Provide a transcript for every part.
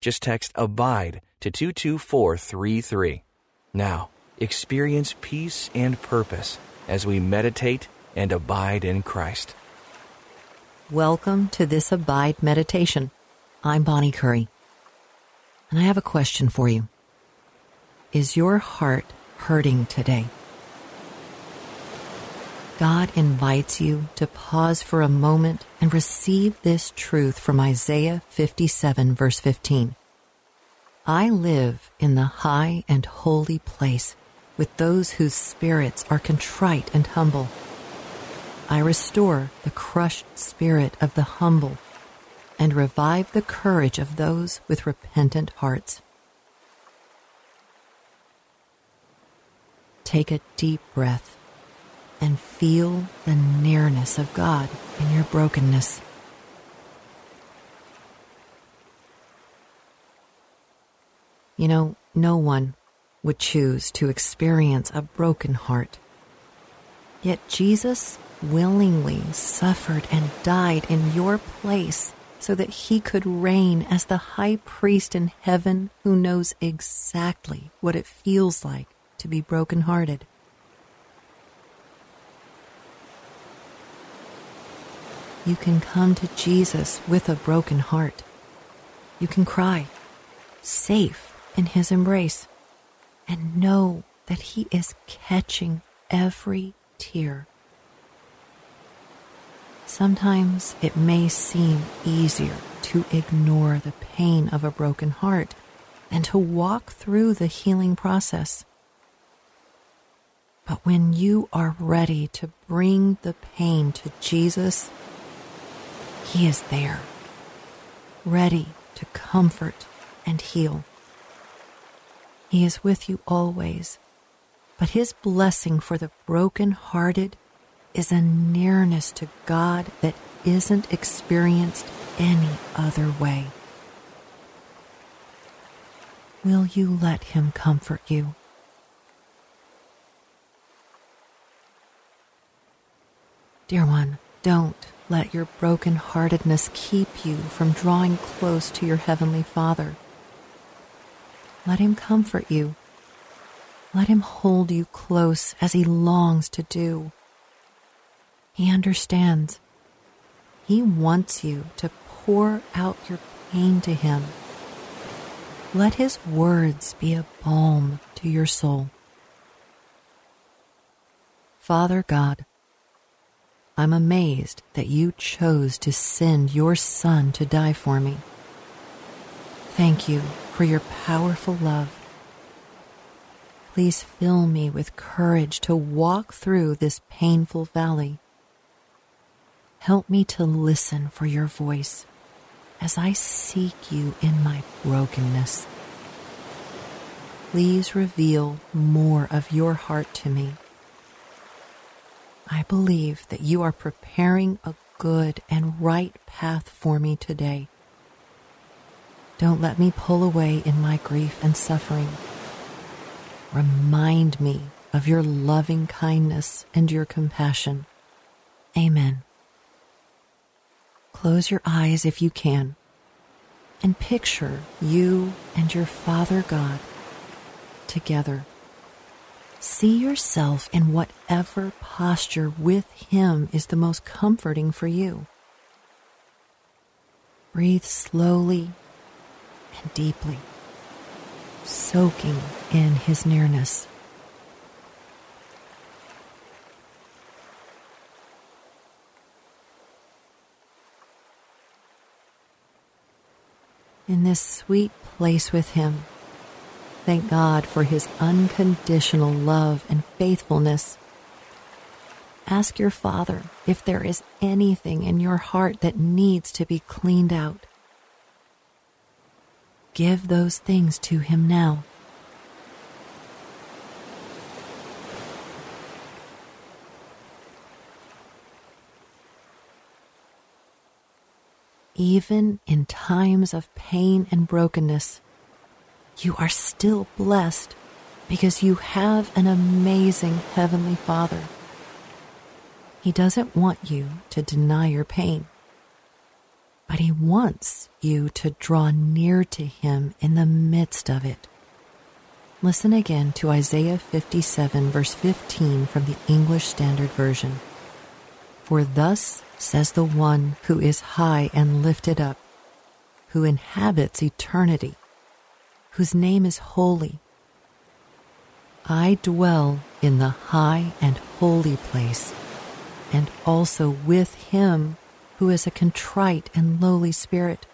Just text ABIDE to 22433. Now, experience peace and purpose as we meditate and abide in Christ. Welcome to this Abide Meditation. I'm Bonnie Curry. And I have a question for you. Is your heart hurting today? God invites you to pause for a moment and receive this truth from Isaiah 57, verse 15. I live in the high and holy place with those whose spirits are contrite and humble. I restore the crushed spirit of the humble and revive the courage of those with repentant hearts. Take a deep breath and feel the nearness of God in your brokenness. You know, no one would choose to experience a broken heart. Yet Jesus willingly suffered and died in your place so that he could reign as the high priest in heaven who knows exactly what it feels like to be brokenhearted. You can come to Jesus with a broken heart. You can cry, safe in his embrace, and know that he is catching every tear. Sometimes it may seem easier to ignore the pain of a broken heart and to walk through the healing process. But when you are ready to bring the pain to Jesus, He is there, ready to comfort and heal. He is with you always, but His blessing for the broken-hearted is a nearness to God that isn't experienced any other way. Will you let Him comfort you? Dear one, don't let your broken-heartedness keep you from drawing close to your Heavenly Father. Let Him comfort you. Let Him hold you close as He longs to do. He understands. He wants you to pour out your pain to Him. Let His words be a balm to your soul. Father God, I'm amazed that you chose to send your Son to die for me. Thank you for your powerful love. Please fill me with courage to walk through this painful valley. Help me to listen for your voice as I seek you in my brokenness. Please reveal more of your heart to me. I believe that you are preparing a good and right path for me today. Don't let me pull away in my grief and suffering. Remind me of your loving kindness and your compassion. Amen. Close your eyes if you can and picture you and your Father God together. See yourself in whatever posture with Him is the most comforting for you. Breathe slowly and deeply, soaking in His nearness. In this sweet place with Him, thank God for His unconditional love and faithfulness. Ask your Father if there is anything in your heart that needs to be cleaned out. give those things to Him now. Even in times of pain and brokenness, you are still blessed because you have an amazing Heavenly Father. He doesn't want you to deny your pain, but He wants you to draw near to Him in the midst of it. Listen again to Isaiah 57, verse 15 from the English Standard Version. For thus says the one who is high and lifted up, who inhabits eternity, whose name is holy. I dwell in the high and holy place, and also with him who is a contrite and lowly spirit,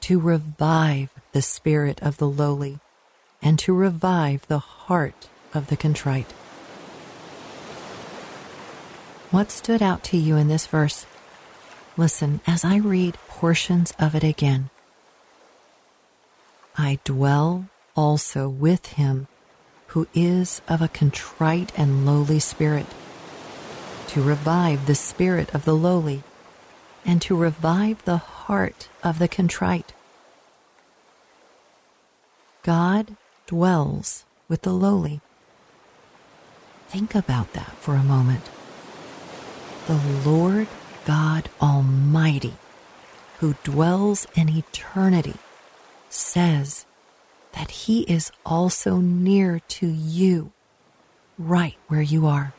to revive the spirit of the lowly, and to revive the heart of the contrite. What stood out to you in this verse? Listen as I read portions of it again. I dwell also with him who is of a contrite and lowly spirit, to revive the spirit of the lowly, and to revive the heart of the contrite. God dwells with the lowly. Think about that for a moment. The Lord God Almighty, who dwells in eternity, says that He is also near to you, right where you are.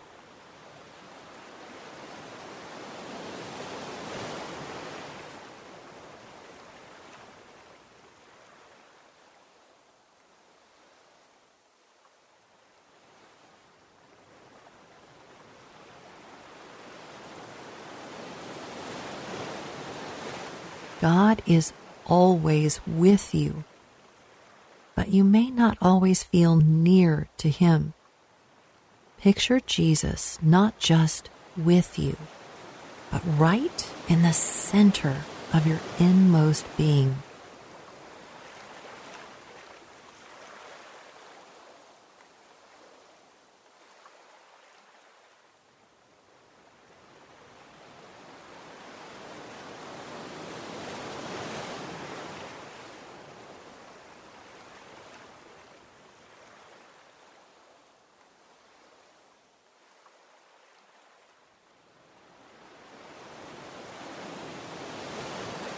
God is always with you but you may not always feel near to Him. Picture Jesus not just with you, but right in the center of your inmost being.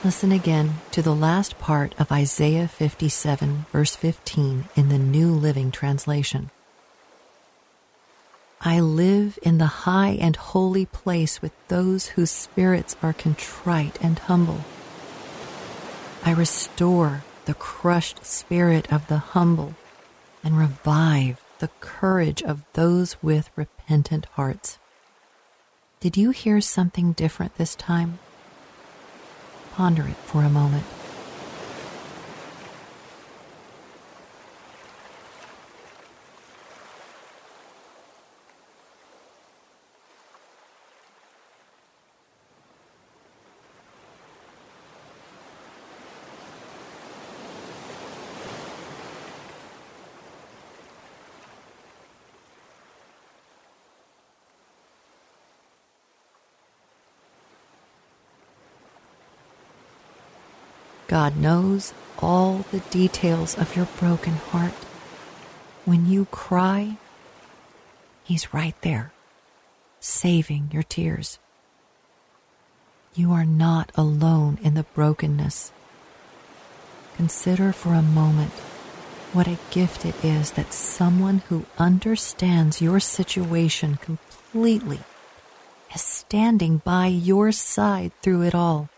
Listen again to the last part of Isaiah 57, verse 15 in the New Living Translation. I live in the high and holy place with those whose spirits are contrite and humble. I restore the crushed spirit of the humble and revive the courage of those with repentant hearts. Did you hear something different this time? Ponder it for a moment. God knows all the details of your broken heart. When you cry, He's right there, saving your tears. You are not alone in the brokenness. Consider for a moment what a gift it is that someone who understands your situation completely is standing by your side through it all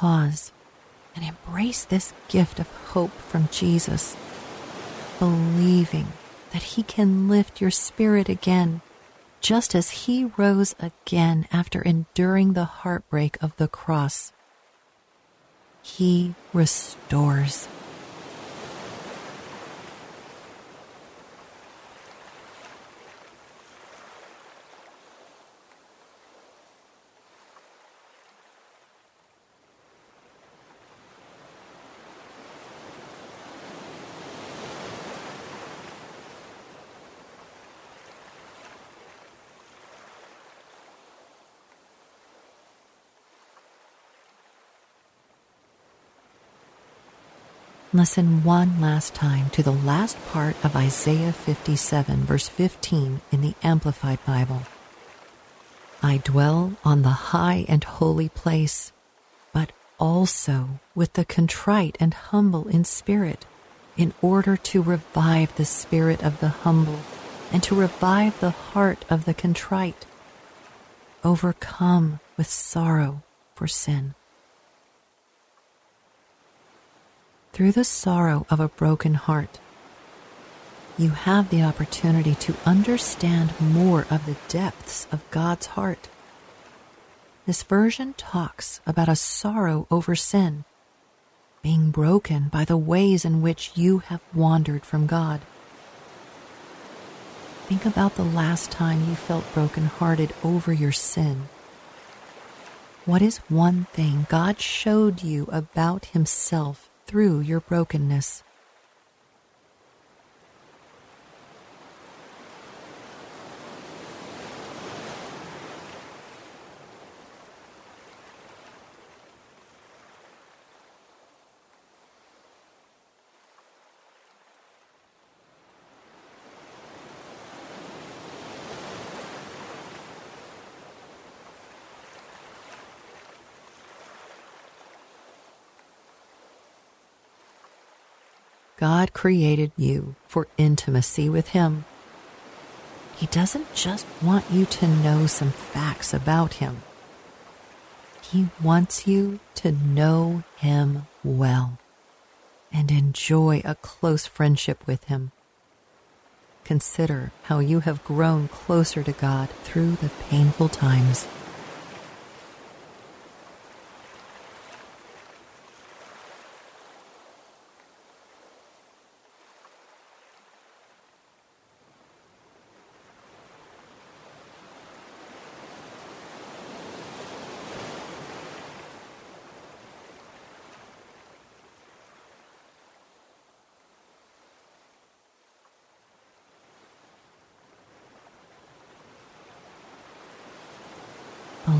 pause and embrace this gift of hope from Jesus, believing that He can lift your spirit again, just as He rose again after enduring the heartbreak of the cross. He restores. Listen one last time to the last part of Isaiah 57, verse 15 in the Amplified Bible. I dwell on the high and holy place, but also with the contrite and humble in spirit, in order to revive the spirit of the humble and to revive the heart of the contrite, overcome with sorrow for sin. Through the sorrow of a broken heart, you have the opportunity to understand more of the depths of God's heart. This version talks about a sorrow over sin, being broken by the ways in which you have wandered from God. Think about the last time you felt brokenhearted over your sin. What is one thing God showed you about Himself through your brokenness. God created you for intimacy with Him. He doesn't just want you to know some facts about Him. He wants you to know Him well and enjoy a close friendship with Him. Consider how you have grown closer to God through the painful times.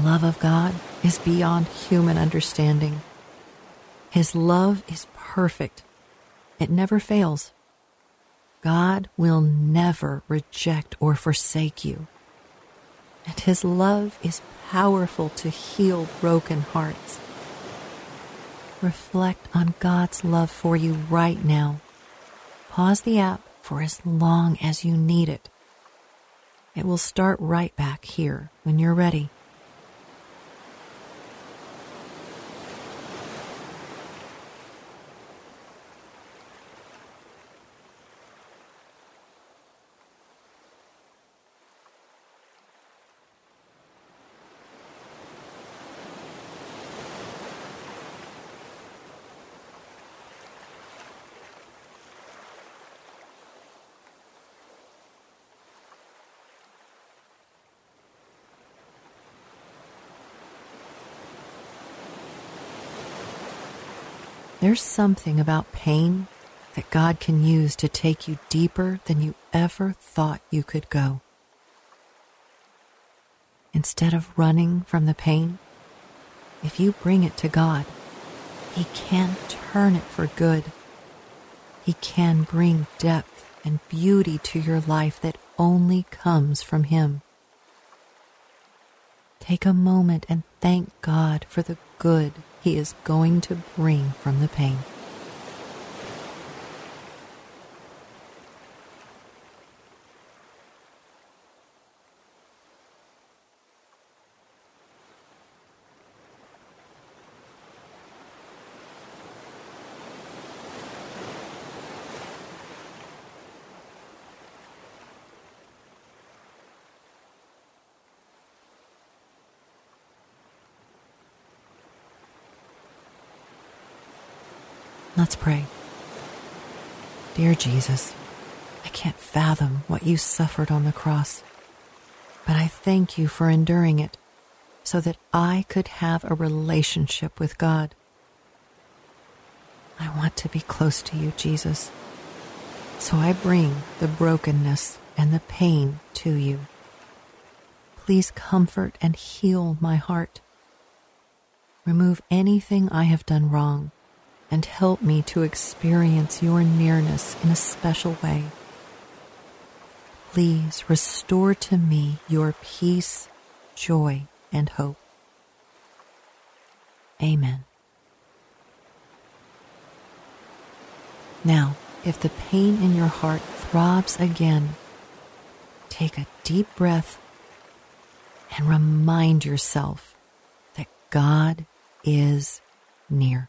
Love of God is beyond human understanding. His love is perfect, it never fails. God will never reject or forsake you. And His love is powerful to heal broken hearts. Reflect on God's love for you right now. Pause the app for as long as you need it. It will start right back here when you're ready. There's something about pain that God can use to take you deeper than you ever thought you could go. Instead of running from the pain, if you bring it to God, He can turn it for good. He can bring depth and beauty to your life that only comes from Him. Take a moment and thank God for the good he is going to bring from the pain. Let's pray. Dear Jesus, I can't fathom what you suffered on the cross, but I thank you for enduring it so that I could have a relationship with God. I want to be close to you, Jesus, so I bring the brokenness and the pain to you. Please comfort and heal my heart. Remove anything I have done wrong and help me to experience your nearness in a special way. Please restore to me your peace, joy, and hope. Amen. Now, if the pain in your heart throbs again, take a deep breath and remind yourself that God is near.